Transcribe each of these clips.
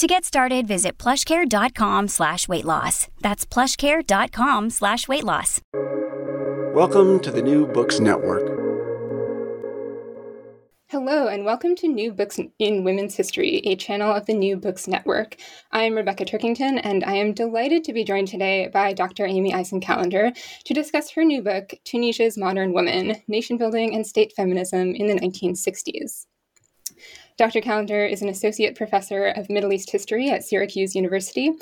To get started, visit plushcare.com slash weight loss. That's plushcare.com slash weight loss. Welcome to the New Books Network. Hello, and welcome to New Books in Women's History, a channel of the New Books Network. I'm Rebecca Turkington, and I am delighted to be joined today by Dr. Amy Aisen Kallander to discuss her new book, Tunisia's Modern Woman Nation Building and State Feminism in the 1960s. Dr. Kallander is an associate professor of Middle East history at Syracuse University,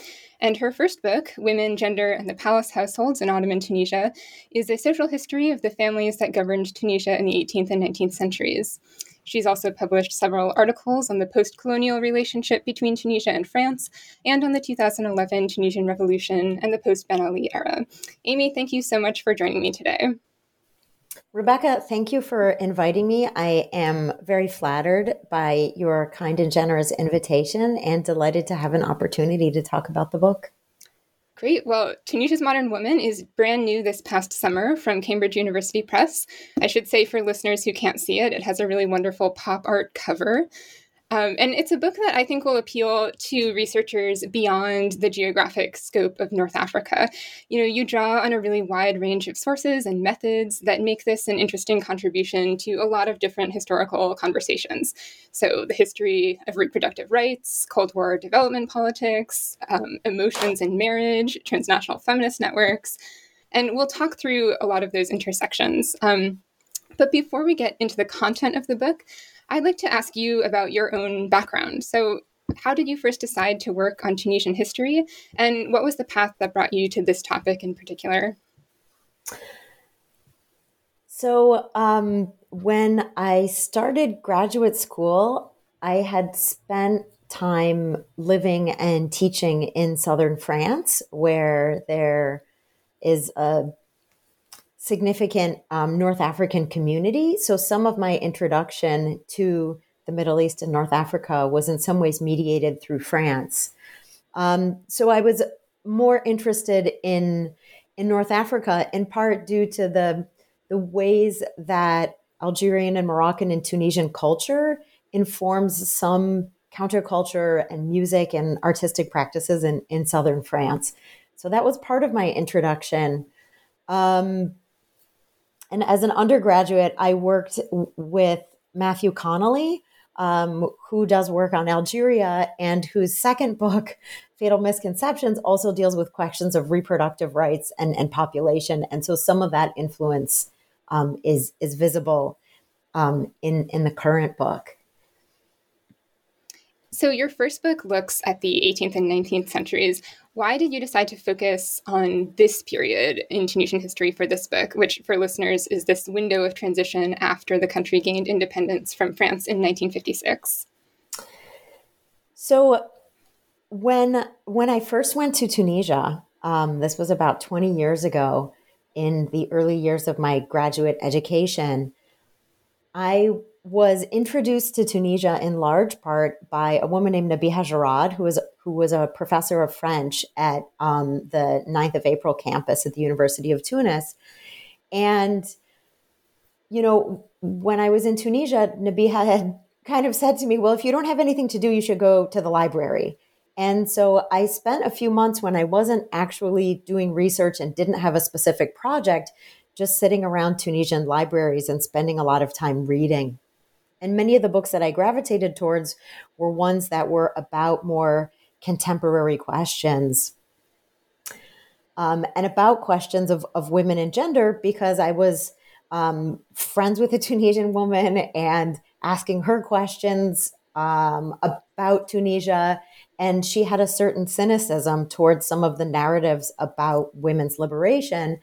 and her first book, Women, Gender, and the Palace Households in Ottoman Tunisia, is a social history of the families that governed Tunisia in the 18th and 19th centuries. She's also published several articles on the post colonial relationship between Tunisia and France, and on the 2011 Tunisian Revolution and the post Ben Ali era. Amy, thank you so much for joining me today. Rebecca, thank you for inviting me. I am very flattered by your kind and generous invitation and delighted to have an opportunity to talk about the book. Great. Well, Tunisia's Modern Woman is brand new this past summer from Cambridge University Press. I should say for listeners who can't see it, it has a really wonderful pop art cover. Um, and it's a book that I think will appeal to researchers beyond the geographic scope of North Africa. You know, you draw on a really wide range of sources and methods that make this an interesting contribution to a lot of different historical conversations. So, the history of reproductive rights, Cold War development politics, um, emotions in marriage, transnational feminist networks. And we'll talk through a lot of those intersections. Um, but before we get into the content of the book, I'd like to ask you about your own background. So, how did you first decide to work on Tunisian history, and what was the path that brought you to this topic in particular? So, um, when I started graduate school, I had spent time living and teaching in southern France, where there is a significant um, North African community. So some of my introduction to the Middle East and North Africa was in some ways mediated through France. Um, so I was more interested in in North Africa, in part due to the the ways that Algerian and Moroccan and Tunisian culture informs some counterculture and music and artistic practices in, in southern France. So that was part of my introduction. Um, and as an undergraduate, I worked with Matthew Connelly, um, who does work on Algeria and whose second book, Fatal Misconceptions, also deals with questions of reproductive rights and, and population. And so some of that influence um, is, is visible um, in, in the current book. So, your first book looks at the 18th and 19th centuries. Why did you decide to focus on this period in Tunisian history for this book, which, for listeners, is this window of transition after the country gained independence from France in 1956? So, when when I first went to Tunisia, um, this was about 20 years ago, in the early years of my graduate education, I was introduced to Tunisia in large part by a woman named Nabiha Jarad, who was who was a professor of French at um, the 9th of April campus at the University of Tunis, and you know, when I was in Tunisia, Nabiha had kind of said to me, Well, if you don't have anything to do, you should go to the library. And so I spent a few months when I wasn't actually doing research and didn't have a specific project, just sitting around Tunisian libraries and spending a lot of time reading. And many of the books that I gravitated towards were ones that were about more contemporary questions um, and about questions of, of women and gender because I was um, friends with a Tunisian woman and asking her questions um, about Tunisia. And she had a certain cynicism towards some of the narratives about women's liberation.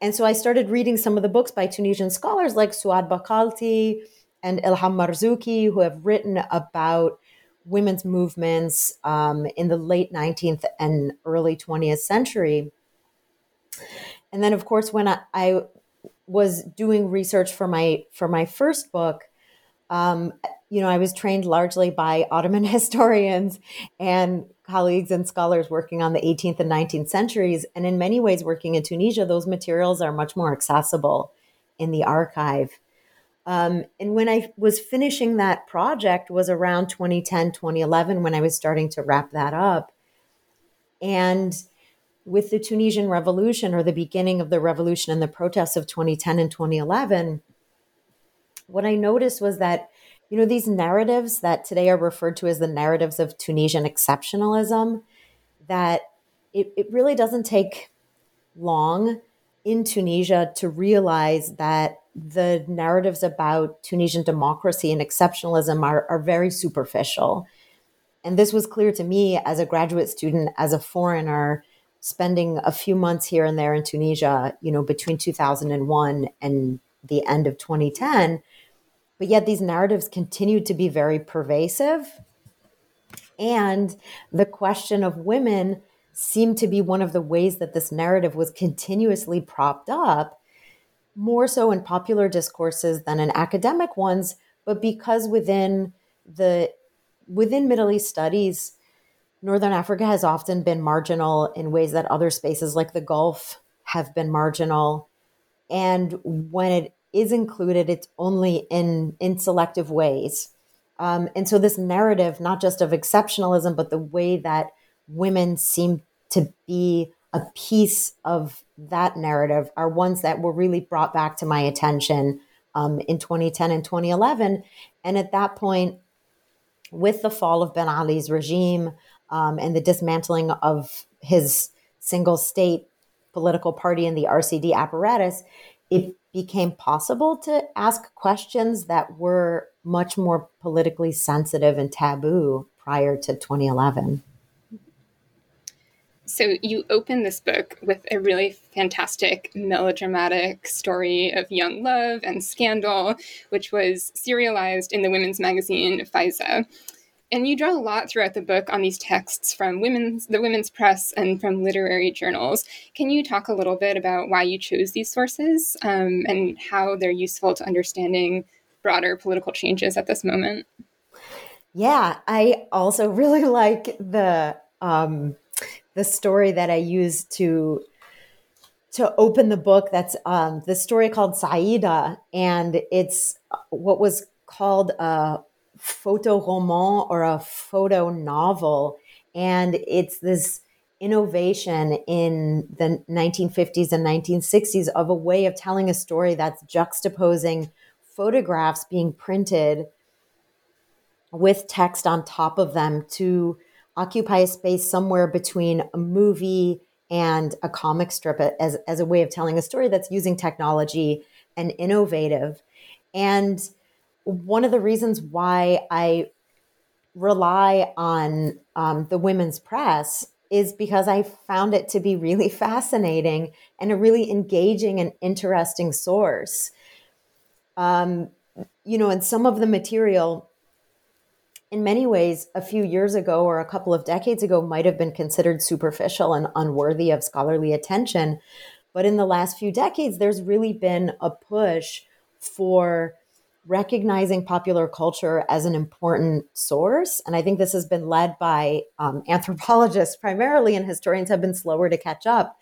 And so I started reading some of the books by Tunisian scholars like Suad Bakalti and Ilham Marzuki, who have written about women's movements um, in the late 19th and early 20th century. And then, of course, when I, I was doing research for my for my first book, um, you know, I was trained largely by Ottoman historians and colleagues and scholars working on the 18th and 19th centuries. And in many ways, working in Tunisia, those materials are much more accessible in the archive. Um, and when I was finishing that project was around 2010, 2011, when I was starting to wrap that up. And with the Tunisian revolution or the beginning of the revolution and the protests of 2010 and 2011, what I noticed was that, you know, these narratives that today are referred to as the narratives of Tunisian exceptionalism, that it, it really doesn't take long in Tunisia to realize that the narratives about Tunisian democracy and exceptionalism are, are very superficial. And this was clear to me as a graduate student, as a foreigner, spending a few months here and there in Tunisia, you know, between 2001 and the end of 2010. But yet these narratives continued to be very pervasive. And the question of women seemed to be one of the ways that this narrative was continuously propped up more so in popular discourses than in academic ones, but because within the within Middle East studies, Northern Africa has often been marginal in ways that other spaces like the Gulf have been marginal. And when it is included, it's only in in selective ways. Um, and so this narrative, not just of exceptionalism, but the way that women seem to be a piece of that narrative are ones that were really brought back to my attention um, in 2010 and 2011. And at that point, with the fall of Ben Ali's regime um, and the dismantling of his single state political party and the RCD apparatus, it became possible to ask questions that were much more politically sensitive and taboo prior to 2011. So you open this book with a really fantastic melodramatic story of young love and scandal, which was serialized in the women's magazine Faiza. And you draw a lot throughout the book on these texts from women's the women's press and from literary journals. Can you talk a little bit about why you chose these sources um, and how they're useful to understanding broader political changes at this moment? Yeah, I also really like the um, the story that I use to to open the book. That's um, the story called Saida, and it's what was called a photo roman or a photo novel, and it's this innovation in the 1950s and 1960s of a way of telling a story that's juxtaposing photographs being printed with text on top of them to occupy a space somewhere between a movie and a comic strip as, as a way of telling a story that's using technology and innovative. And one of the reasons why I rely on um, the women's press is because I found it to be really fascinating and a really engaging and interesting source. Um, you know, and some of the material in many ways, a few years ago or a couple of decades ago, might have been considered superficial and unworthy of scholarly attention. But in the last few decades, there's really been a push for recognizing popular culture as an important source. And I think this has been led by um, anthropologists primarily, and historians have been slower to catch up.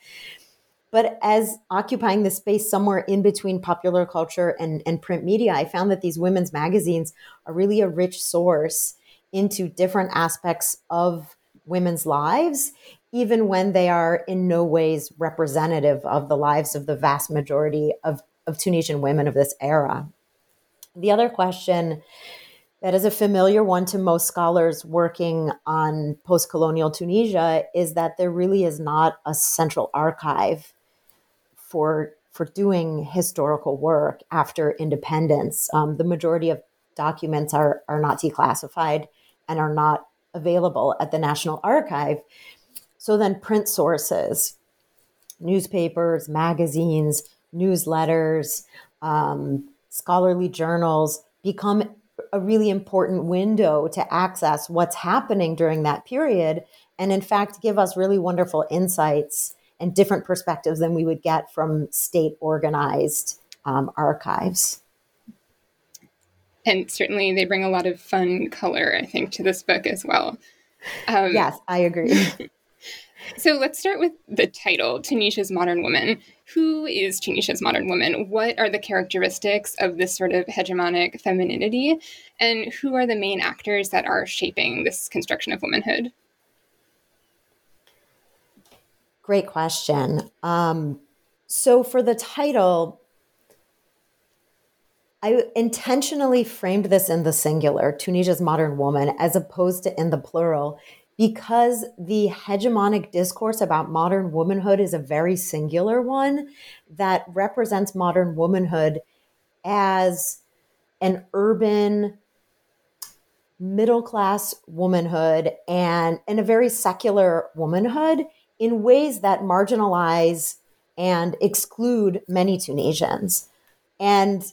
But as occupying the space somewhere in between popular culture and, and print media, I found that these women's magazines are really a rich source into different aspects of women's lives, even when they are in no ways representative of the lives of the vast majority of, of Tunisian women of this era. The other question that is a familiar one to most scholars working on post colonial Tunisia is that there really is not a central archive for for doing historical work after independence. Um, the majority of documents are are not declassified and are not available at the National Archive. So then, print sources, newspapers, magazines, newsletters, um, scholarly journals become a really important window to access what's happening during that period and in fact give us really wonderful insights and different perspectives than we would get from state organized um, archives. And certainly they bring a lot of fun color, I think, to this book as well. Um, yes, I agree. so let's start with the title Tunisia's Modern Woman. Who is Tunisia's modern woman? What are the characteristics of this sort of hegemonic femininity? And who are the main actors that are shaping this construction of womanhood? Great question. Um, so, for the title, I intentionally framed this in the singular, Tunisia's modern woman, as opposed to in the plural, because the hegemonic discourse about modern womanhood is a very singular one that represents modern womanhood as an urban middle class womanhood and, and a very secular womanhood in ways that marginalize and exclude many Tunisians. And,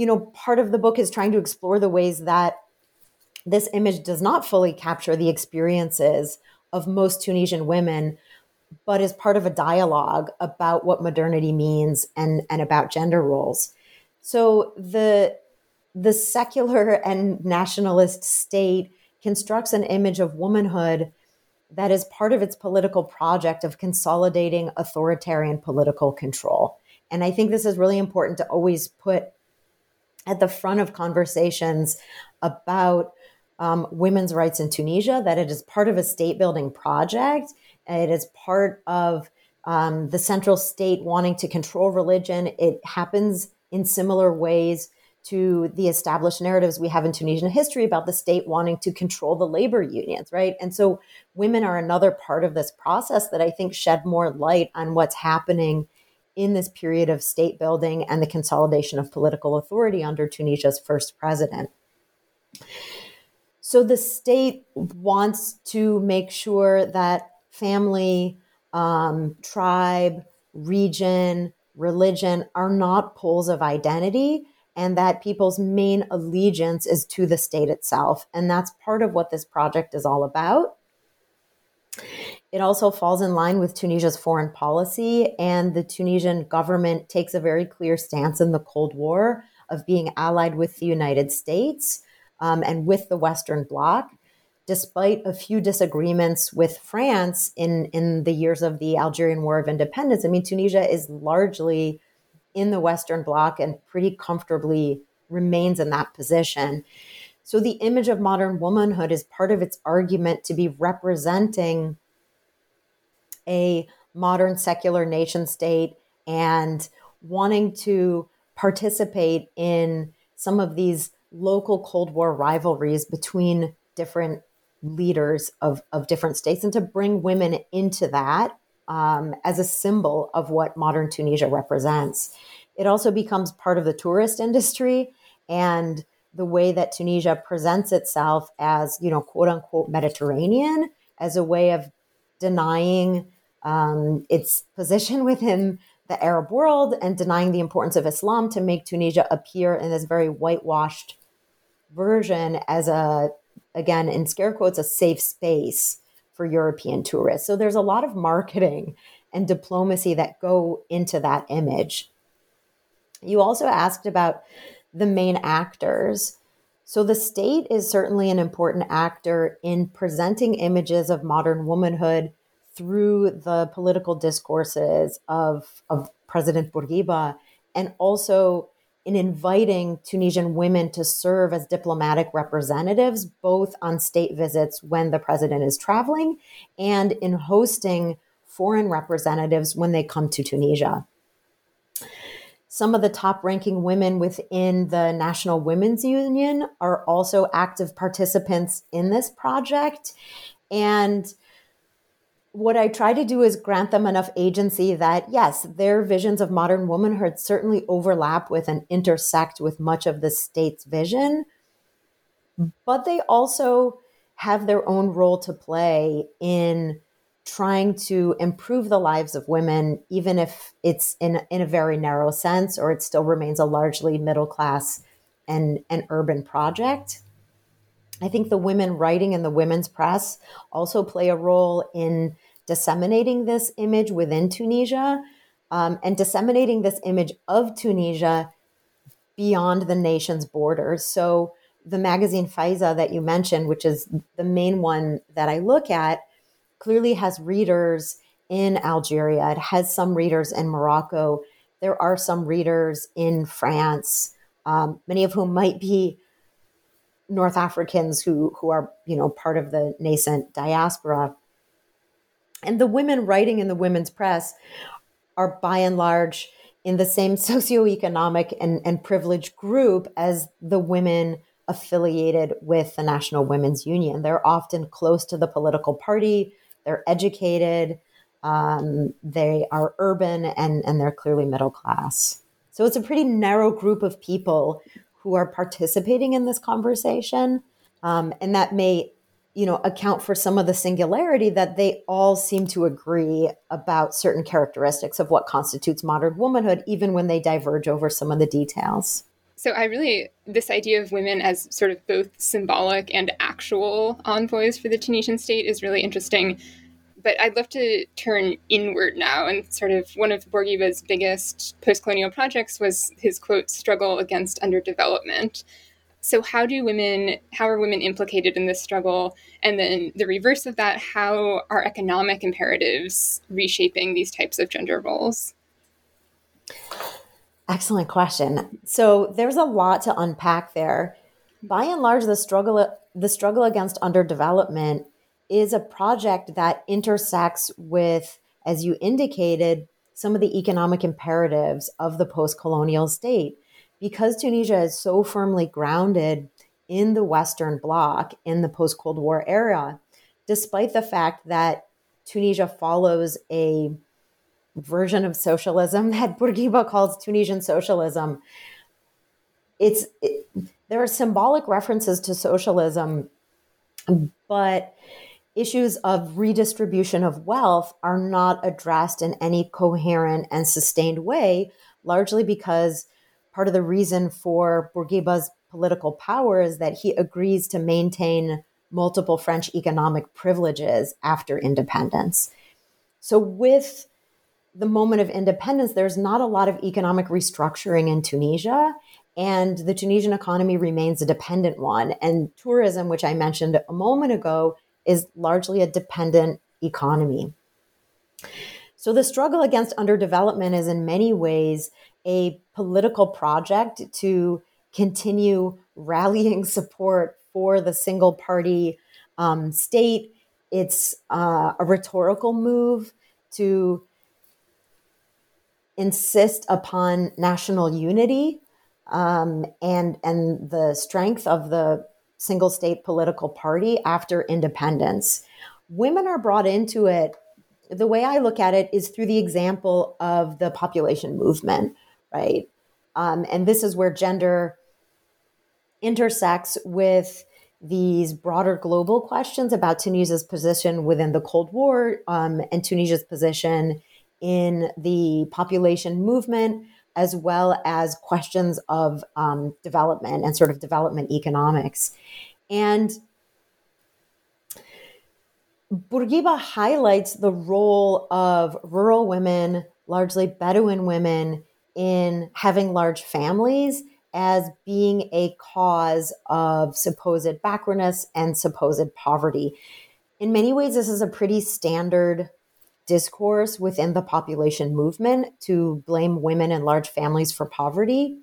you know, part of the book is trying to explore the ways that this image does not fully capture the experiences of most Tunisian women, but is part of a dialogue about what modernity means and, and about gender roles. So the the secular and nationalist state constructs an image of womanhood that is part of its political project of consolidating authoritarian political control. And I think this is really important to always put at the front of conversations about um, women's rights in Tunisia, that it is part of a state building project. It is part of um, the central state wanting to control religion. It happens in similar ways to the established narratives we have in Tunisian history about the state wanting to control the labor unions, right? And so women are another part of this process that I think shed more light on what's happening in this period of state building and the consolidation of political authority under Tunisia's first president. So the state wants to make sure that family, um, tribe, region, religion are not poles of identity and that people's main allegiance is to the state itself. And that's part of what this project is all about. It also falls in line with Tunisia's foreign policy, and the Tunisian government takes a very clear stance in the Cold War of being allied with the United States um, and with the Western Bloc, despite a few disagreements with France in, in the years of the Algerian War of Independence. I mean, Tunisia is largely in the Western Bloc and pretty comfortably remains in that position. So the image of modern womanhood is part of its argument to be representing a modern secular nation state and wanting to participate in some of these local Cold War rivalries between different leaders of, of different states and to bring women into that um, as a symbol of what modern Tunisia represents. It also becomes part of the tourist industry and the way that Tunisia presents itself as, you know, quote unquote Mediterranean as a way of denying um, its position within the Arab world and denying the importance of Islam to make Tunisia appear in this very whitewashed version as a, again, in scare quotes, a safe space for European tourists. So there's a lot of marketing and diplomacy that go into that image. You also asked about the main actors. So the state is certainly an important actor in presenting images of modern womanhood through the political discourses of, of President Bourguiba and also in inviting Tunisian women to serve as diplomatic representatives, both on state visits when the president is traveling and in hosting foreign representatives when they come to Tunisia. Some of the top ranking women within the National Women's Union are also active participants in this project. And what I try to do is grant them enough agency that, yes, their visions of modern womanhood certainly overlap with and intersect with much of the state's vision, but they also have their own role to play in trying to improve the lives of women, even if it's in, in a very narrow sense or it still remains a largely middle class and, and urban project. I think the women writing in the women's press also play a role in disseminating this image within Tunisia um, and disseminating this image of Tunisia beyond the nation's borders. So, the magazine Faiza that you mentioned, which is the main one that I look at, clearly has readers in Algeria. It has some readers in Morocco. There are some readers in France, um, many of whom might be North Africans who who are you know part of the nascent diaspora. And the women writing in the women's press are by and large in the same socioeconomic and, and privileged group as the women affiliated with the National Women's Union. They're often close to the political party, they're educated, um, they are urban, and, and they're clearly middle class. So it's a pretty narrow group of people who are participating in this conversation. Um, and that may you know account for some of the singularity that they all seem to agree about certain characteristics of what constitutes modern womanhood even when they diverge over some of the details so i really this idea of women as sort of both symbolic and actual envoys for the tunisian state is really interesting but I'd love to turn inward now. And sort of one of Bourguiba's biggest post colonial projects was his quote, struggle against underdevelopment. So, how do women, how are women implicated in this struggle? And then the reverse of that, how are economic imperatives reshaping these types of gender roles? Excellent question. So, there's a lot to unpack there. By and large, the struggle, the struggle against underdevelopment is a project that intersects with, as you indicated, some of the economic imperatives of the post colonial state. Because Tunisia is so firmly grounded in the Western Bloc in the post Cold War era, despite the fact that Tunisia follows a version of socialism that Bourguiba calls Tunisian socialism. It's it, there are symbolic references to socialism, but issues of redistribution of wealth are not addressed in any coherent and sustained way, largely because part of the reason for Bourguiba's political power is that he agrees to maintain multiple French economic privileges after independence. So, with the moment of independence, there's not a lot of economic restructuring in Tunisia, and the Tunisian economy remains a dependent one. And tourism, which I mentioned a moment ago, is largely a dependent economy. So the struggle against underdevelopment is in many ways a political project to continue rallying support for the single party um, state. It's uh, a rhetorical move to insist upon national unity um, and and the strength of the single state political party after independence. Women are brought into it. The way I look at it is through the example of the population movement, right? Um, and this is where gender intersects with these broader global questions about Tunisia's position within the Cold War um, and Tunisia's position in the population movement, as well as questions of um, development and sort of development economics. And Bourguiba highlights the role of rural women, largely Bedouin women, in having large families as being a cause of supposed backwardness and supposed poverty. In many ways, this is a pretty standard discourse within the population movement to blame women and large families for poverty.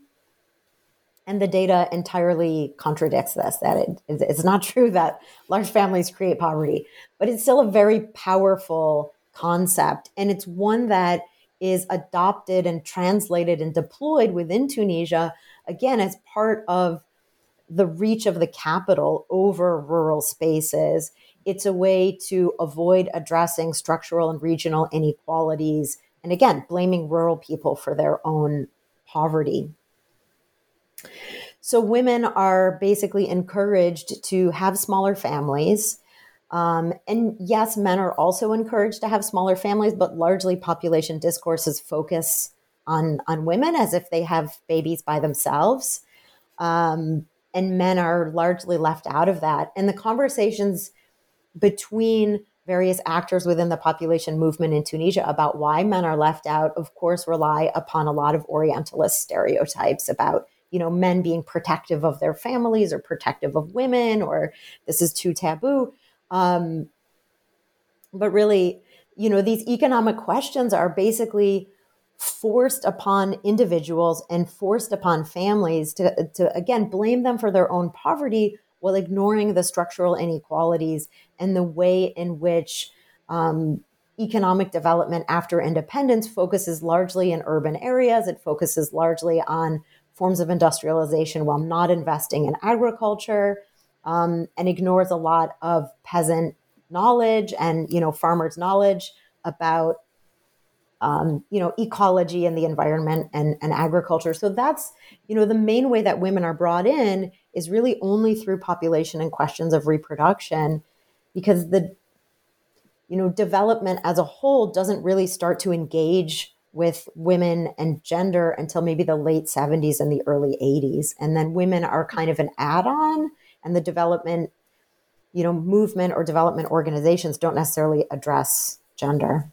And the data entirely contradicts this that it, it's not true that large families create poverty, but it's still a very powerful concept. And it's one that is adopted and translated and deployed within Tunisia, again, as part of the reach of the capital over rural spaces. It's a way to avoid addressing structural and regional inequalities. And again, blaming rural people for their own poverty. So, women are basically encouraged to have smaller families. Um, and yes, men are also encouraged to have smaller families, but largely population discourses focus on, on women as if they have babies by themselves. Um, and men are largely left out of that. And the conversations between various actors within the population movement in Tunisia about why men are left out, of course, rely upon a lot of Orientalist stereotypes about you know men being protective of their families or protective of women or this is too taboo. Um, but really, you know, these economic questions are basically forced upon individuals and forced upon families to, to again blame them for their own poverty while ignoring the structural inequalities and the way in which um, economic development after independence focuses largely in urban areas. It focuses largely on forms of industrialization while not investing in agriculture um, and ignores a lot of peasant knowledge and you know farmers' knowledge about um, you know ecology and the environment and, and agriculture. So that's you know the main way that women are brought in is really only through population and questions of reproduction, because the you know development as a whole doesn't really start to engage with women and gender until maybe the late 70s and the early 80s and then women are kind of an add-on and the development you know movement or development organizations don't necessarily address gender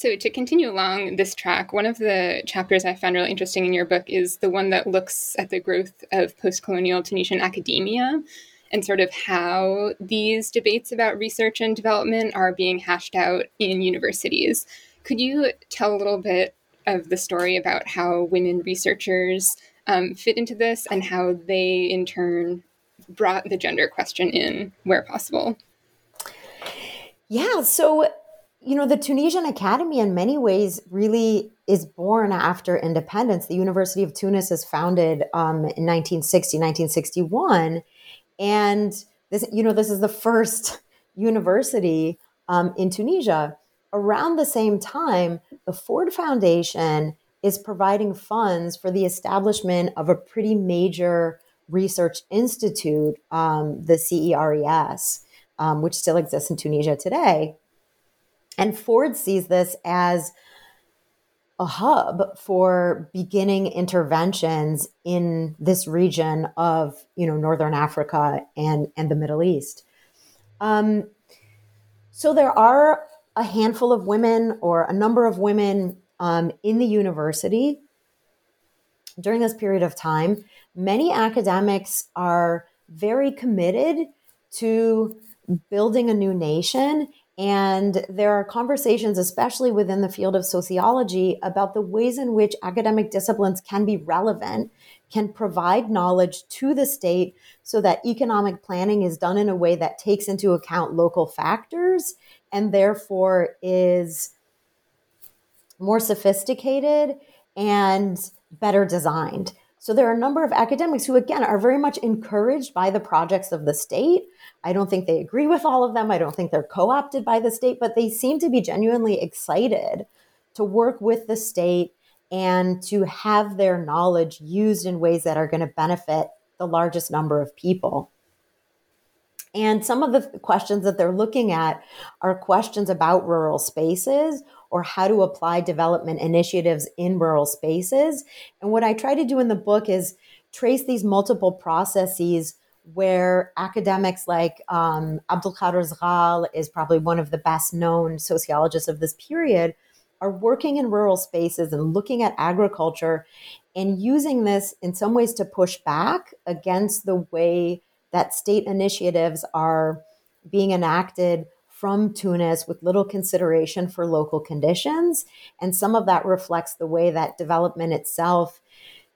so to continue along this track one of the chapters i found really interesting in your book is the one that looks at the growth of post-colonial tunisian academia and sort of how these debates about research and development are being hashed out in universities could you tell a little bit of the story about how women researchers um, fit into this and how they in turn brought the gender question in where possible. Yeah, so you know, the Tunisian Academy in many ways really is born after independence. The University of Tunis is founded um, in 1960, 1961. And this, you know, this is the first university um, in Tunisia. Around the same time, the Ford Foundation is providing funds for the establishment of a pretty major research institute, um, the CERES, um, which still exists in Tunisia today. And Ford sees this as a hub for beginning interventions in this region of you know northern Africa and and the Middle East. Um, so there are a handful of women or a number of women um, in the university during this period of time. Many academics are very committed to building a new nation. And there are conversations, especially within the field of sociology, about the ways in which academic disciplines can be relevant, can provide knowledge to the state so that economic planning is done in a way that takes into account local factors and therefore is more sophisticated and better designed. So there are a number of academics who, again, are very much encouraged by the projects of the state. I don't think they agree with all of them. I don't think they're co opted by the state, but they seem to be genuinely excited to work with the state and to have their knowledge used in ways that are going to benefit the largest number of people. And some of the questions that they're looking at are questions about rural spaces or how to apply development initiatives in rural spaces. And what I try to do in the book is trace these multiple processes where academics like um, Abdulkader Zghal is probably one of the best known sociologists of this period are working in rural spaces and looking at agriculture and using this in some ways to push back against the way that state initiatives are being enacted from Tunis with little consideration for local conditions. And some of that reflects the way that development itself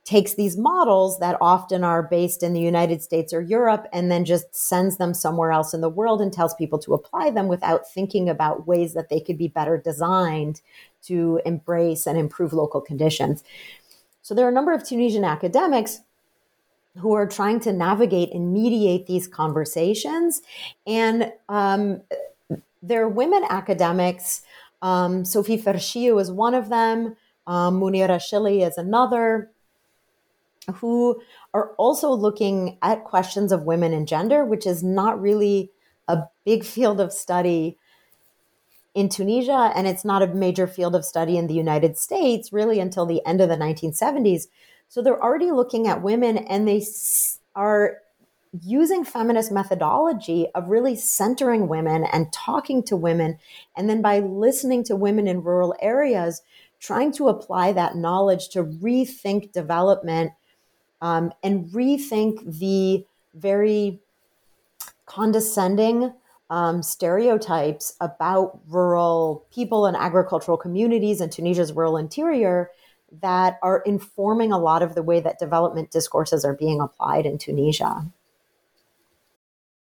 takes these models that often are based in the United States or Europe and then just sends them somewhere else in the world and tells people to apply them without thinking about ways that they could be better designed to embrace and improve local conditions. So there are a number of Tunisian academics who are trying to navigate and mediate these conversations. And um, there are women academics. Um, Sophie Ferchiou is one of them. Um, Munira Shili is another who are also looking at questions of women and gender, which is not really a big field of study in Tunisia, and it's not a major field of study in the United States really until the end of the 1970s. So they're already looking at women and they are using feminist methodology of really centering women and talking to women. And then by listening to women in rural areas, trying to apply that knowledge to rethink development um, and rethink the very condescending um, stereotypes about rural people and agricultural communities in Tunisia's rural interior that are informing a lot of the way that development discourses are being applied in Tunisia.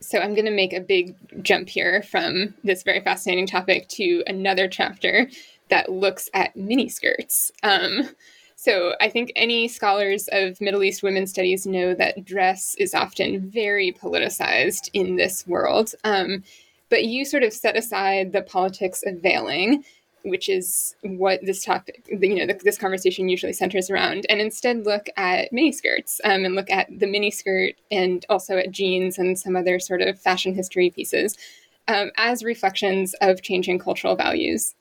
So I'm going to make a big jump here from this very fascinating topic to another chapter that looks at miniskirts. Um, so I think any scholars of Middle East women's studies know that dress is often very politicized in this world. Um, but you sort of set aside the politics of veiling, which is what this topic, you know, this conversation usually centers around, and instead look at miniskirts um, and look at the miniskirt and also at jeans and some other sort of fashion history pieces um, as reflections of changing cultural values.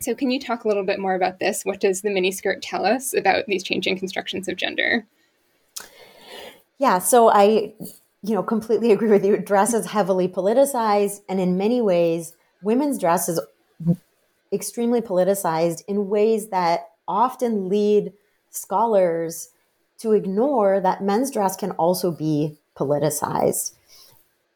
So, can you talk a little bit more about this? What does the miniskirt tell us about these changing constructions of gender? Yeah, so I, you know, completely agree with you. Dress is heavily politicized, and in many ways, women's dress is extremely politicized in ways that often lead scholars to ignore that men's dress can also be politicized.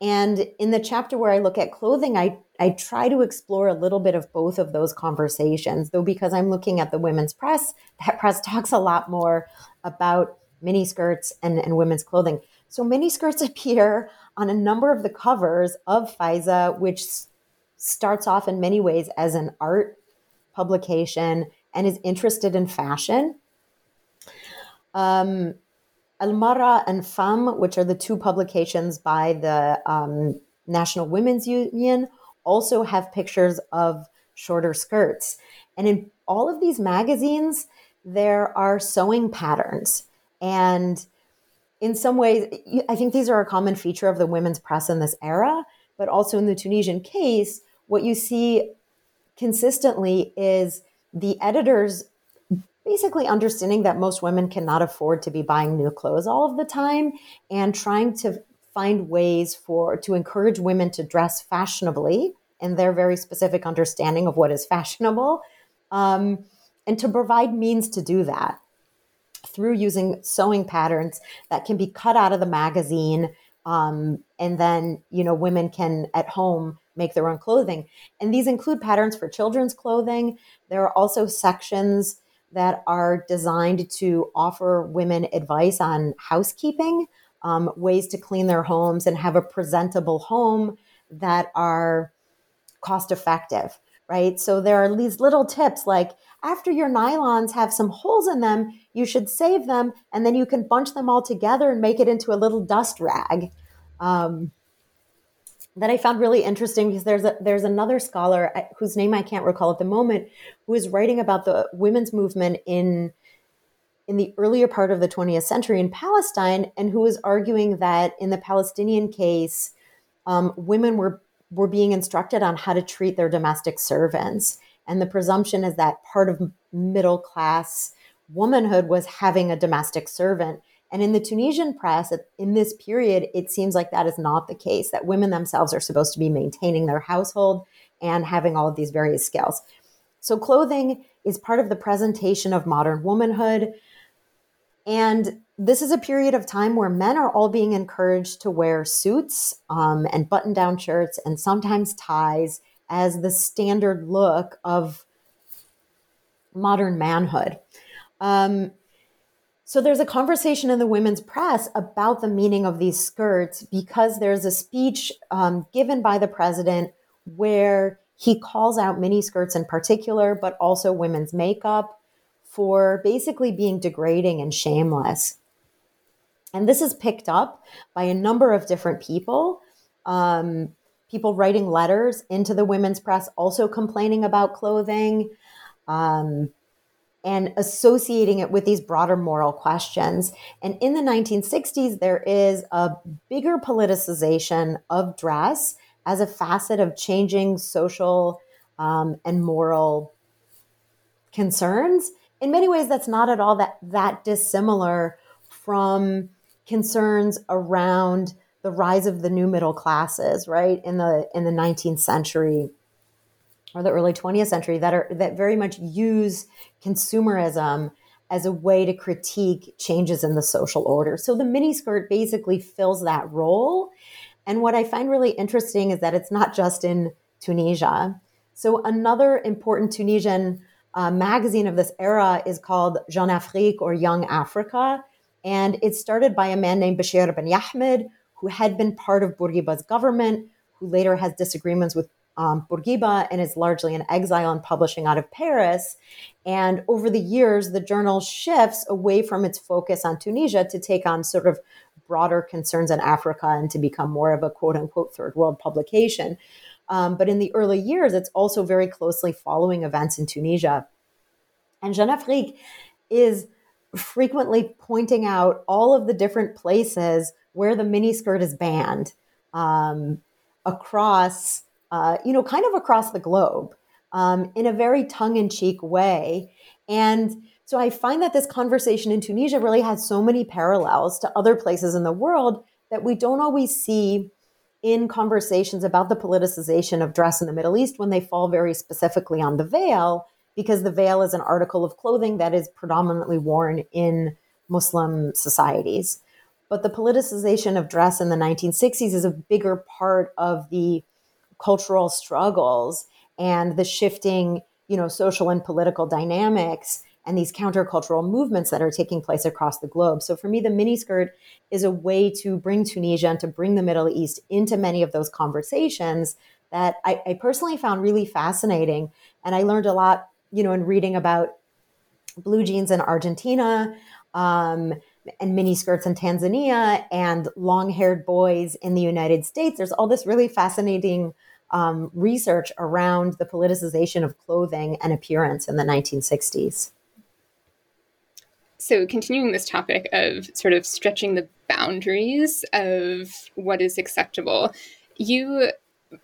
And in the chapter where I look at clothing, I I try to explore a little bit of both of those conversations, though, because I'm looking at the women's press, that press talks a lot more about miniskirts and, and women's clothing. So, miniskirts appear on a number of the covers of Faiza, which starts off in many ways as an art publication and is interested in fashion. Um, Al Mara and Femme, which are the two publications by the um, National Women's Union, also have pictures of shorter skirts. And in all of these magazines, there are sewing patterns. And in some ways, I think these are a common feature of the women's press in this era, but also in the Tunisian case, what you see consistently is the editors basically understanding that most women cannot afford to be buying new clothes all of the time and trying to find ways for to encourage women to dress fashionably and their very specific understanding of what is fashionable um, and to provide means to do that through using sewing patterns that can be cut out of the magazine um, and then you know women can at home make their own clothing. And these include patterns for children's clothing. There are also sections that are designed to offer women advice on housekeeping um, ways to clean their homes and have a presentable home that are cost effective right? So there are these little tips like after your nylons have some holes in them you should save them and then you can bunch them all together and make it into a little dust rag. Um, that I found really interesting because there's a, there's another scholar whose name I can't recall at the moment who is writing about the women's movement in in the earlier part of the 20th century in Palestine and who is arguing that in the Palestinian case um, women were were being instructed on how to treat their domestic servants. And the presumption is that part of middle class womanhood was having a domestic servant and in the Tunisian press, in this period, it seems like that is not the case, that women themselves are supposed to be maintaining their household and having all of these various skills. So, clothing is part of the presentation of modern womanhood. And this is a period of time where men are all being encouraged to wear suits um, and button down shirts and sometimes ties as the standard look of modern manhood. Um, so there's a conversation in the women's press about the meaning of these skirts because there's a speech um, given by the president where he calls out mini skirts in particular, but also women's makeup for basically being degrading and shameless. And this is picked up by a number of different people. Um, people writing letters into the women's press, also complaining about clothing. Um, and associating it with these broader moral questions. And in the 1960s, there is a bigger politicization of dress as a facet of changing social um, and moral concerns. In many ways, that's not at all that, that dissimilar from concerns around the rise of the new middle classes, right? In the in the 19th century or the early 20th century that are that very much use consumerism as a way to critique changes in the social order. So the miniskirt basically fills that role. And what I find really interesting is that it's not just in Tunisia. So another important Tunisian uh, magazine of this era is called Jeune Afrique or Young Africa. And it started by a man named Bashir Ben Yahmed, who had been part of Bourguiba's government, who later has disagreements with um, Bourguiba and is largely an exile and publishing out of Paris. And over the years, the journal shifts away from its focus on Tunisia to take on sort of broader concerns in Africa and to become more of a quote unquote third world publication. Um, but in the early years, it's also very closely following events in Tunisia. And Jeune Afrique is frequently pointing out all of the different places where the miniskirt is banned um, across uh, you know, kind of across the globe um, in a very tongue in cheek way. And so I find that this conversation in Tunisia really has so many parallels to other places in the world that we don't always see in conversations about the politicization of dress in the Middle East when they fall very specifically on the veil, because the veil is an article of clothing that is predominantly worn in Muslim societies. But the politicization of dress in the 1960s is a bigger part of the cultural struggles and the shifting, you know, social and political dynamics and these countercultural movements that are taking place across the globe. So for me, the miniskirt is a way to bring Tunisia and to bring the Middle East into many of those conversations that I, I personally found really fascinating. And I learned a lot, you know, in reading about blue jeans in Argentina, um, and mini skirts in Tanzania and long haired boys in the United States. There's all this really fascinating um, research around the politicization of clothing and appearance in the 1960s. So, continuing this topic of sort of stretching the boundaries of what is acceptable, you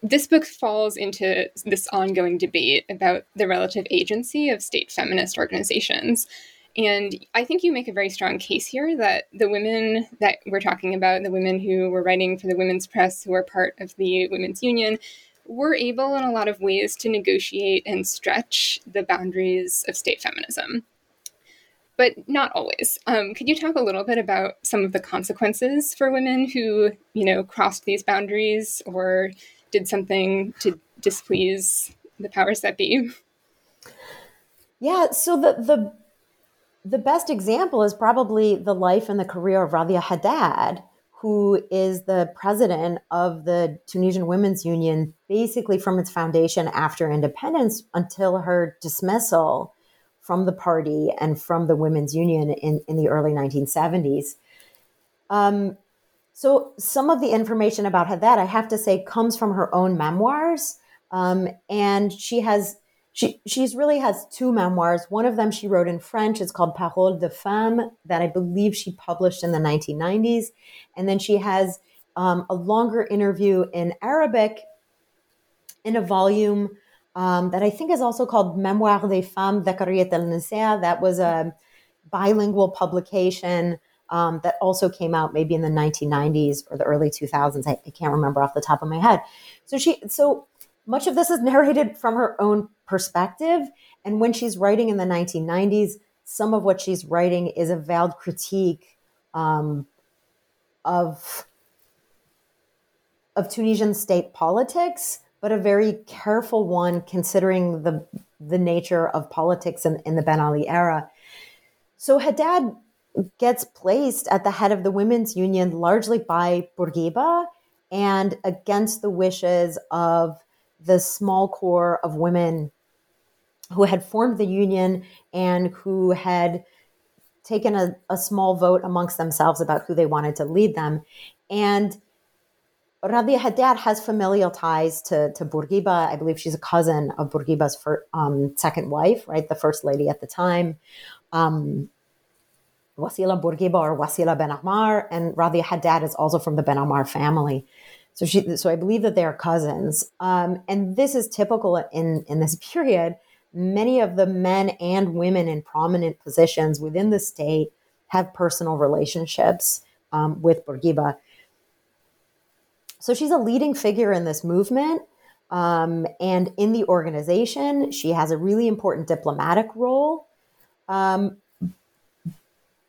this book falls into this ongoing debate about the relative agency of state feminist organizations. And I think you make a very strong case here that the women that we're talking about, the women who were writing for the women's press, who are part of the women's union, were able in a lot of ways to negotiate and stretch the boundaries of state feminism. But not always. Um, could you talk a little bit about some of the consequences for women who, you know, crossed these boundaries or did something to displease the powers that be? Yeah, so the the the best example is probably the life and the career of Radhia Haddad, who is the president of the Tunisian Women's Union, basically from its foundation after independence until her dismissal from the party and from the Women's Union in, in the early 1970s. Um, so, some of the information about that, I have to say, comes from her own memoirs. Um, and she has she she's really has two memoirs. One of them she wrote in French. It's called Parole de Femme, that I believe she published in the 1990s. And then she has um, a longer interview in Arabic in a volume um, that I think is also called Memoire des Femmes Dhakariyat al Nisa. That was a bilingual publication um, that also came out maybe in the 1990s or the early 2000s. I, I can't remember off the top of my head. So she so much of this is narrated from her own perspective. And when she's writing in the 1990s, some of what she's writing is a veiled critique um, of of Tunisian state politics, but a very careful one considering the the nature of politics in, in the Ben Ali era. So Haddad gets placed at the head of the women's union largely by Bourguiba and against the wishes of the small core of women who had formed the union and who had taken a, a small vote amongst themselves about who they wanted to lead them. And Radhia Haddad has familial ties to, to Bourguiba. I believe she's a cousin of Bourguiba's um, second wife, right? The first lady at the time. Um, Wasila Bourguiba or Wasila Ben Ammar. And Radhia Haddad is also from the Ben Ammar family. So she, so I believe that they are cousins. Um, and this is typical in, in this period. Many of the men and women in prominent positions within the state have personal relationships um, with Bourguiba. So she's a leading figure in this movement. Um, and in the organization, she has a really important diplomatic role. Um,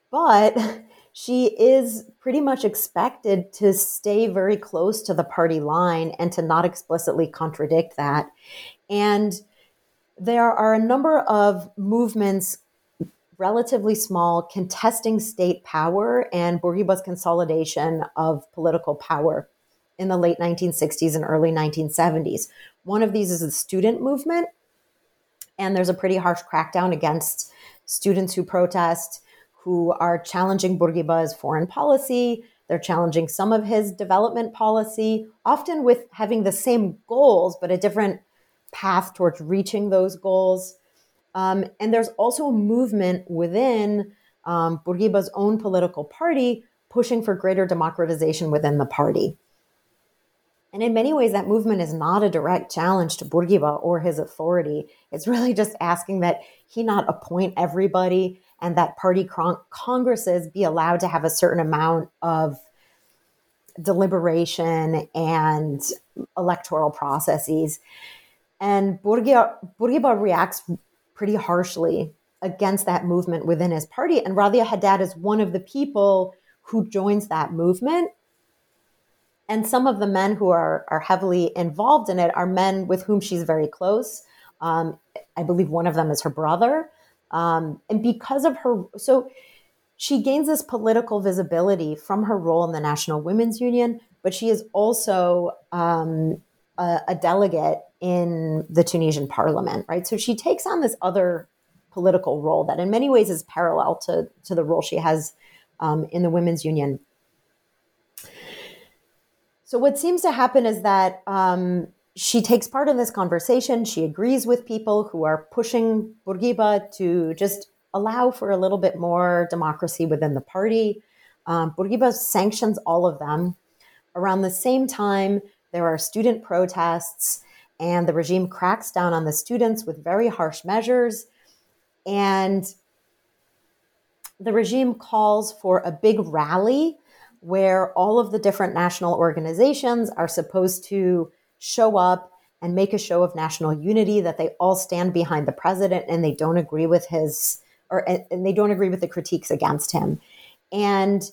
but she is pretty much expected to stay very close to the party line and to not explicitly contradict that. And there are a number of movements, relatively small, contesting state power and Bourguiba's consolidation of political power in the late 1960s and early 1970s. One of these is the student movement, and there's a pretty harsh crackdown against students who protest who are challenging Bourguiba's foreign policy. They're challenging some of his development policy, often with having the same goals, but a different path towards reaching those goals. Um, and there's also a movement within um, Bourguiba's own political party pushing for greater democratization within the party. And in many ways, that movement is not a direct challenge to Bourguiba or his authority. It's really just asking that he not appoint everybody and that party con- congresses be allowed to have a certain amount of deliberation and electoral processes. And Bourguiba, reacts pretty harshly against that movement within his party. And Radhia Haddad is one of the people who joins that movement. And some of the men who are, are heavily involved in it are men with whom she's very close. Um, I believe one of them is her brother. Um, and because of her, so she gains this political visibility from her role in the National Women's Union, but she is also um, a, a delegate in the Tunisian parliament, right? So she takes on this other political role that in many ways is parallel to, to the role she has um, in the women's union. So what seems to happen is that um, she takes part in this conversation. She agrees with people who are pushing Bourguiba to just allow for a little bit more democracy within the party. Um, Bourguiba sanctions all of them. Around the same time, there are student protests, and the regime cracks down on the students with very harsh measures. And the regime calls for a big rally where all of the different national organizations are supposed to show up and make a show of national unity that they all stand behind the president and they don't agree with his or and they don't agree with the critiques against him. And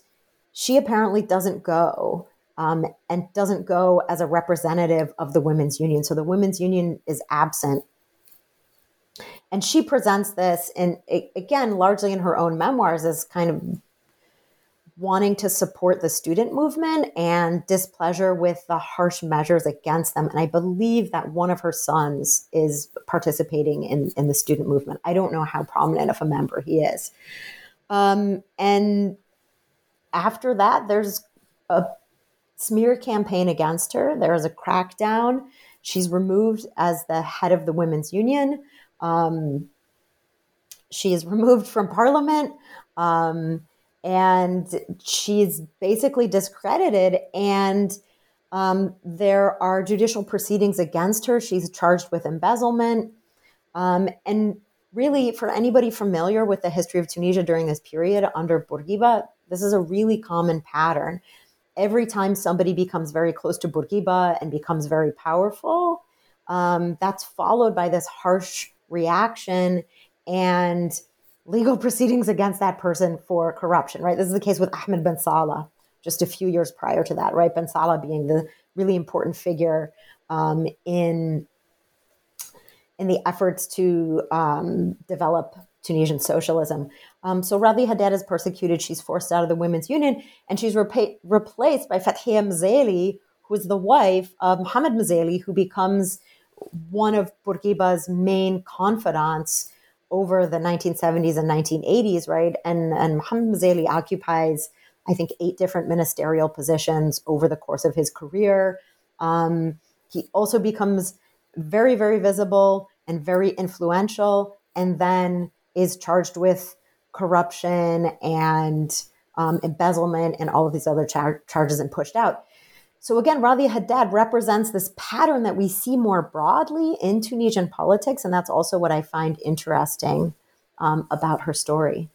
she apparently doesn't go um, and doesn't go as a representative of the women's union. So the women's union is absent. And she presents this in again largely in her own memoirs as kind of wanting to support the student movement and displeasure with the harsh measures against them. And I believe that one of her sons is participating in, in the student movement. I don't know how prominent of a member he is. Um, and after that, there's a smear campaign against her. There is a crackdown. She's removed as the head of the women's union. Um, she is removed from parliament. Um, and she's basically discredited and um, there are judicial proceedings against her. She's charged with embezzlement. Um, and really for anybody familiar with the history of tunisia during this period under bourguiba this is a really common pattern. Every time somebody becomes very close to bourguiba and becomes very powerful um, that's followed by this harsh reaction and legal proceedings against that person for corruption, right? This is the case with Ahmed Ben Salah just a few years prior to that, right? Ben Salah being the really important figure um, in in the efforts to um, develop Tunisian socialism. Um, so Radhia Haddad is persecuted. She's forced out of the women's union, and she's repa- replaced by Fathia Mzali, who is the wife of Mohamed Mzali, who becomes one of Bourguiba's main confidants over the 1970s and 1980s, right? And and Mohamed Mzali occupies, I think, eight different ministerial positions over the course of his career. Um, he also becomes very, very visible and very influential, and then is charged with corruption and um, embezzlement and all of these other char- charges and pushed out. So again, Radhia Haddad represents this pattern that we see more broadly in Tunisian politics, and that's also what I find interesting um, about her story.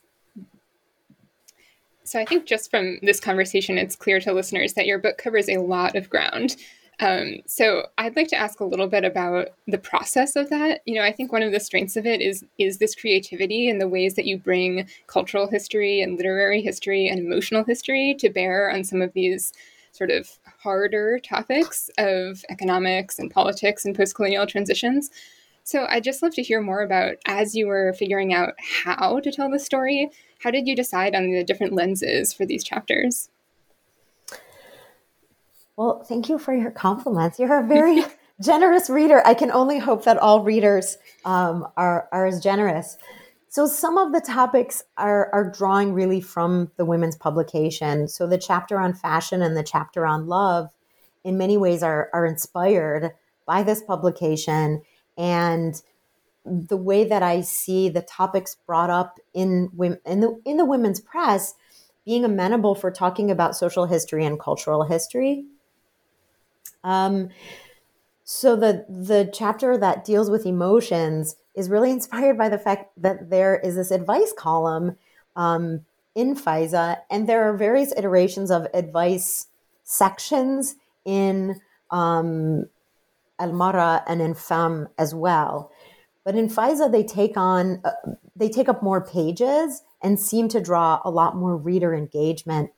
So I think just from this conversation, it's clear to listeners that your book covers a lot of ground. Um, so I'd like to ask a little bit about the process of that. You know, I think one of the strengths of it is is this creativity and the ways that you bring cultural history and literary history and emotional history to bear on some of these sort of harder topics of economics and politics and post colonial transitions. So I'd just love to hear more about as you were figuring out how to tell the story, how did you decide on the different lenses for these chapters? Well, thank you for your compliments. You're a very generous reader. I can only hope that all readers um, are, are as generous. So some of the topics are, are drawing really from the women's publication. So the chapter on fashion and the chapter on love, in many ways, are, are inspired by this publication and the way that I see the topics brought up in in the in the women's press being amenable for talking about social history and cultural history. Um, so the the chapter that deals with emotions is really inspired by the fact that there is this advice column um, in Faiza, and there are various iterations of advice sections in um, Al Mara and in Femme as well. But in Faiza, they take on uh, they take up more pages and seem to draw a lot more reader engagement.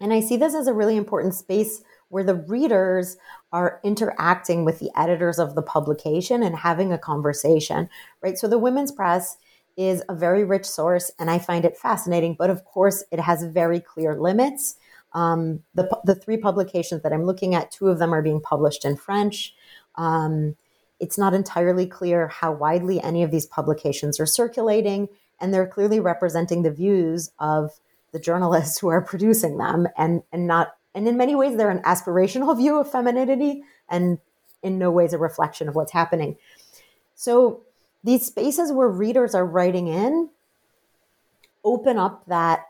And I see this as a really important space where the readers are interacting with the editors of the publication and having a conversation, right? So the Women's Press is a very rich source and I find it fascinating, but of course it has very clear limits. Um, the, the three publications that I'm looking at, two of them are being published in French. Um, it's not entirely clear how widely any of these publications are circulating, and they're clearly representing the views of the journalists who are producing them and, and not and in many ways, they're an aspirational view of femininity and in no ways a reflection of what's happening. So these spaces where readers are writing in open up that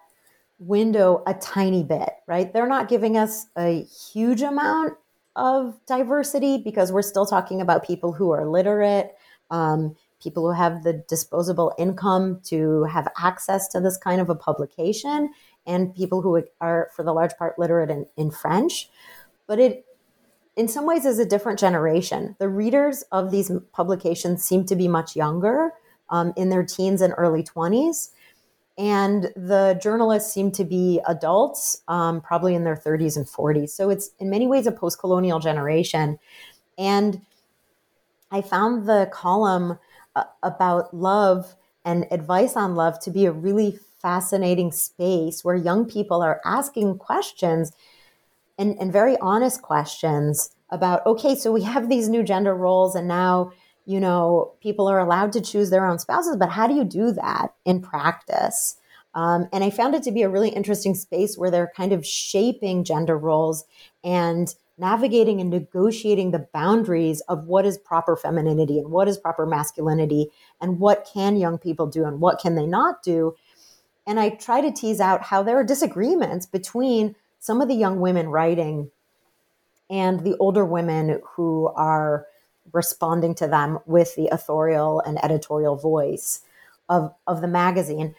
window a tiny bit, right? They're not giving us a huge amount of diversity because we're still talking about people who are literate, um, people who have the disposable income to have access to this kind of a publication and people who are, for the large part, literate in, in French. But it in some ways is a different generation. The readers of these publications seem to be much younger, um, in their teens and early 20s. And the journalists seem to be adults, um, probably in their 30s and 40s. So it's in many ways a post colonial generation. And I found the column uh, about love and advice on love to be a really fascinating space where young people are asking questions and, and very honest questions about okay, so we have these new gender roles, and now you know, people are allowed to choose their own spouses, but how do you do that in practice? Um, and I found it to be a really interesting space where they're kind of shaping gender roles and navigating and negotiating the boundaries of what is proper femininity and what is proper masculinity and what can young people do and what can they not do. And I try to tease out how there are disagreements between some of the young women writing and the older women who are responding to them with the authorial and editorial voice of, of the magazine.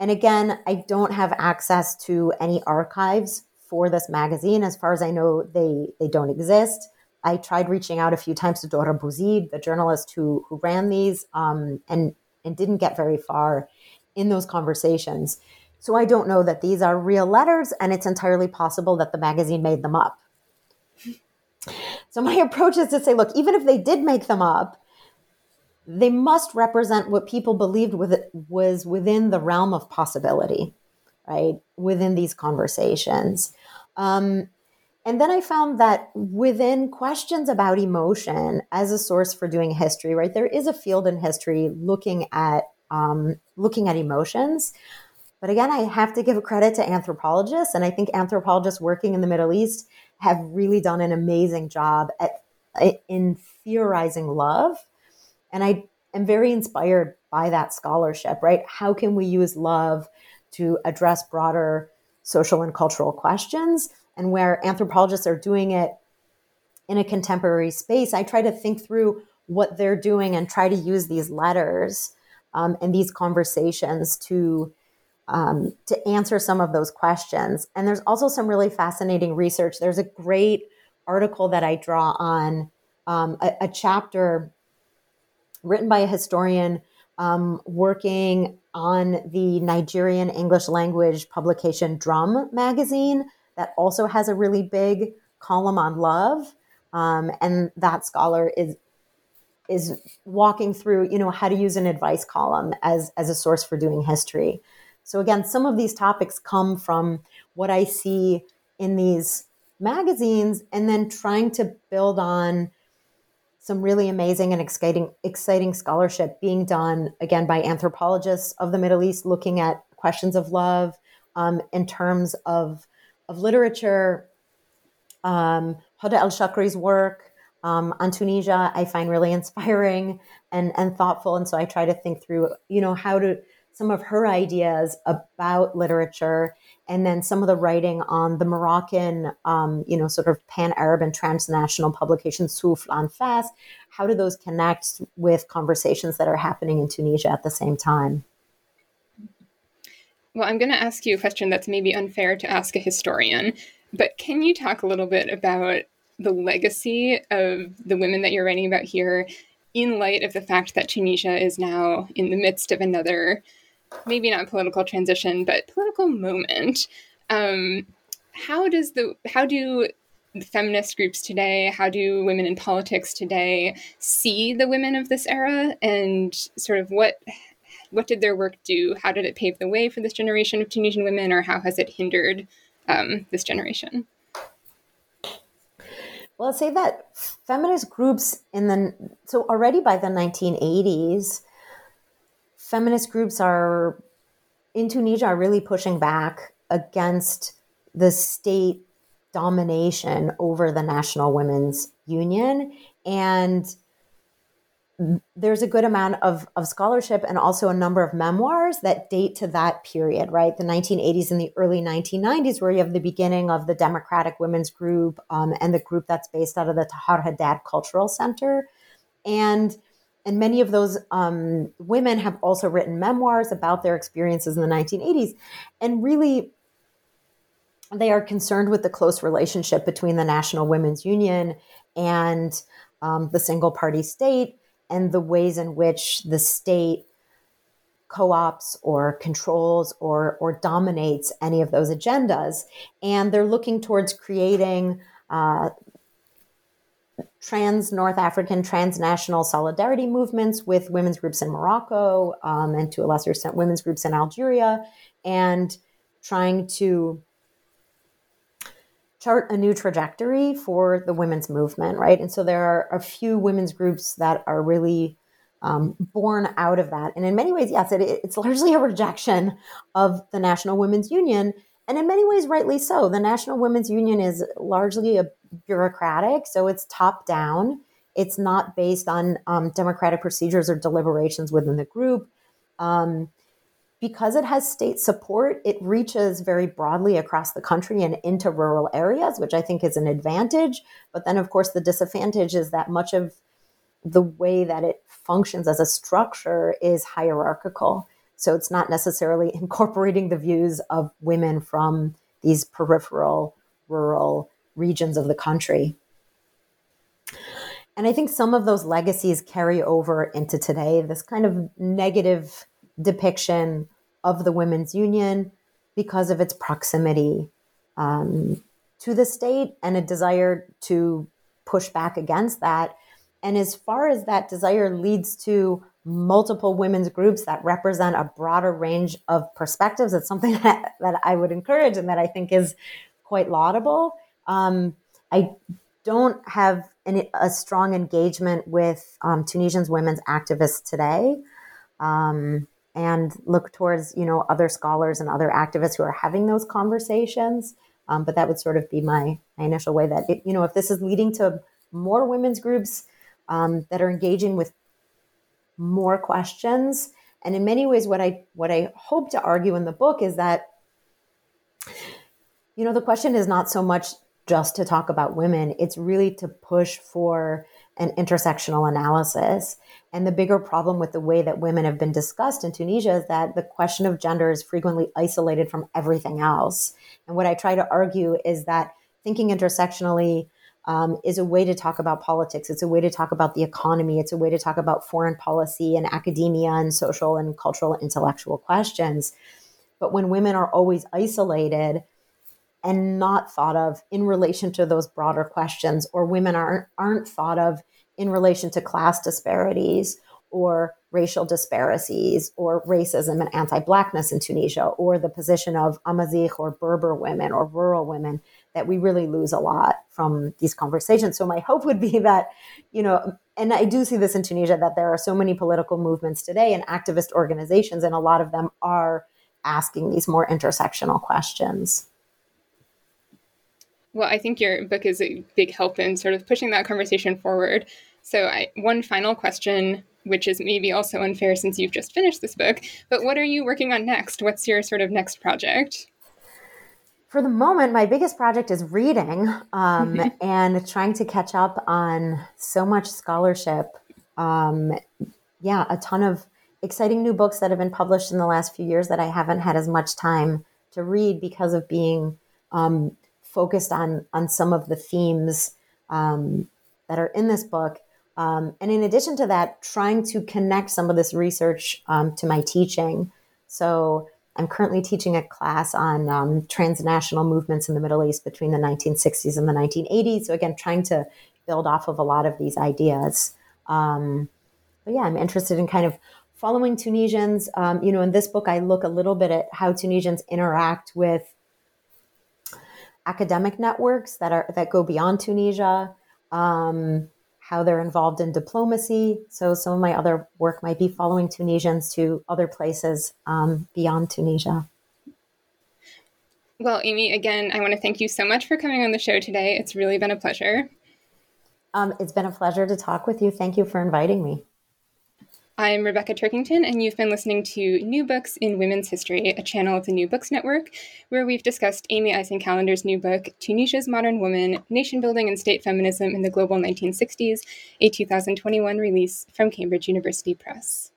And again, I don't have access to any archives for this magazine. As far as I know, they, they don't exist. I tried reaching out a few times to Dora Bouzid, the journalist who, who ran these, um, and, and didn't get very far in those conversations. So I don't know that these are real letters, and it's entirely possible that the magazine made them up. So my approach is to say, look, even if they did make them up, they must represent what people believed with it was within the realm of possibility, right? Within these conversations. Um, and then I found that within questions about emotion as a source for doing history, right, there is a field in history looking at um, looking at emotions. But again, I have to give credit to anthropologists, and I think anthropologists working in the Middle East have really done an amazing job at in theorizing love. And I am very inspired by that scholarship, right? How can we use love to address broader social and cultural questions? And where anthropologists are doing it in a contemporary space, I try to think through what they're doing and try to use these letters um, and these conversations to um, to answer some of those questions. And there's also some really fascinating research. There's a great article that I draw on um, a, a, chapter written by a historian um, working on the Nigerian English language publication Drum magazine that also has a really big column on love. Um, and that scholar is is walking through, you know, how to use an advice column as as a source for doing history. So again, some of these topics come from what I see in these magazines and then trying to build on some really amazing and exciting exciting scholarship being done again by anthropologists of the Middle East looking at questions of love um, in terms of of literature. Um, Hoda El Shakry's work um, on Tunisia I find really inspiring and and thoughtful, and so I try to think through you know how to some of her ideas about literature and then some of the writing on the Moroccan, um, you know, sort of pan Arab and transnational publication en Face. How do those connect with conversations that are happening in Tunisia at the same time? Well, I'm going to ask you a question that's maybe unfair to ask a historian, but can you talk a little bit about the legacy of the women that you're writing about here in light of the fact that Tunisia is now in the midst of another maybe not political transition, but political moment. Um, how does the how do feminist groups today, how do women in politics today see the women of this era, and sort of what what did their work do? How did it pave the way for this generation of Tunisian women, or how has it hindered um, this generation? Well, say that feminist groups in the so already by the 1980s, feminist groups are in Tunisia are really pushing back against the state domination over the National Women's Union. And there's a good amount of, of scholarship and also a number of memoirs that date to that period, right? The 1980s and the early 1990s, where you have the beginning of the Democratic Women's Group um, and the group that's based out of the Tahar Haddad Cultural Center. And and many of those um, women have also written memoirs about their experiences in the 1980s and really they are concerned with the close relationship between the National Women's Union and um, the single party state and the ways in which the state co-ops or controls or or dominates any of those agendas. And they're looking towards creating uh, trans North African transnational solidarity movements with women's groups in Morocco um, and to a lesser extent women's groups in Algeria and trying to chart a new trajectory for the women's movement right and so there are a few women's groups that are really um, born out of that. And in many ways, yes, it, it's largely a rejection of the National Women's Union. And in many ways, rightly so. The National Women's Union is largely a bureaucratic, so it's top down. It's not based on um, democratic procedures or deliberations within the group. Um, because it has state support, it reaches very broadly across the country and into rural areas, which I think is an advantage. But then, of course, the disadvantage is that much of the way that it functions as a structure is hierarchical. So it's not necessarily incorporating the views of women from these peripheral, rural regions of the country. And I think some of those legacies carry over into today, this kind of negative depiction of the women's union because of its proximity um, to the state and a desire to push back against that and as far as that desire leads to multiple women's groups that represent a broader range of perspectives, it's something that, that I would encourage and that I think is quite laudable. Um, I don't have a strong engagement with um, Tunisians women's activists today. Um, and look towards you know other scholars and other activists who are having those conversations um, but that would sort of be my, my initial way that it, you know if this is leading to more women's groups um, that are engaging with more questions. And in many ways, what I what I hope to argue in the book is that, you know, the question is not so much just to talk about women; it's really to push for an intersectional analysis. And the bigger problem with the way that women have been discussed in Tunisia is that the question of gender is frequently isolated from everything else. And what I try to argue is that thinking intersectionally um, is a way to talk about politics. It's a way to talk about the economy. It's a way to talk about foreign policy and academia and social and cultural intellectual questions. But when women are always isolated and not thought of in relation to those broader questions, or women aren't, aren't thought of in relation to class disparities or racial disparities or racism and anti-blackness in Tunisia or the position of Amazigh or Berber women or rural women that we really lose a lot from these conversations. So my hope would be that, you know, and I do see this in Tunisia that there are so many political movements today and activist organizations, and a lot of them are asking these more intersectional questions. Well, I think your book is a big help in sort of pushing that conversation forward. So, I, one final question, which is maybe also unfair since you've just finished this book, but what are you working on next? What's your sort of next project? for the moment, my biggest project is reading um, and trying to catch up on so much scholarship. Um, yeah, a ton of exciting new books that have been published in the last few years that I haven't had as much time to read because of being um, focused on on some of the themes um, that are in this book. Um, and in addition to that, trying to connect some of this research um, to my teaching. So I'm currently teaching a class on um, transnational movements in the Middle East between the 1960s and the 1980s. So, again, trying to build off of a lot of these ideas. Um, but yeah, I'm interested in kind of following Tunisians. Um, you know, in this book, I look a little bit at how Tunisians interact with academic networks that are that go beyond Tunisia. Um, how they're involved in diplomacy. So some of my other work might be following Tunisians to other places um, beyond Tunisia. Well, Amy, again, I want to thank you so much for coming on the show today. It's really been a pleasure. Um, it's been a pleasure to talk with you. Thank you for inviting me. I'm Rebecca Turkington, and you've been listening to New Books in Women's History, a channel of the New Books Network, where we've discussed Amy Aisen Kallander's new book, Tunisia's Modern Woman Nation Building and State Feminism in the Global 1960s, a 2021 release from Cambridge University Press.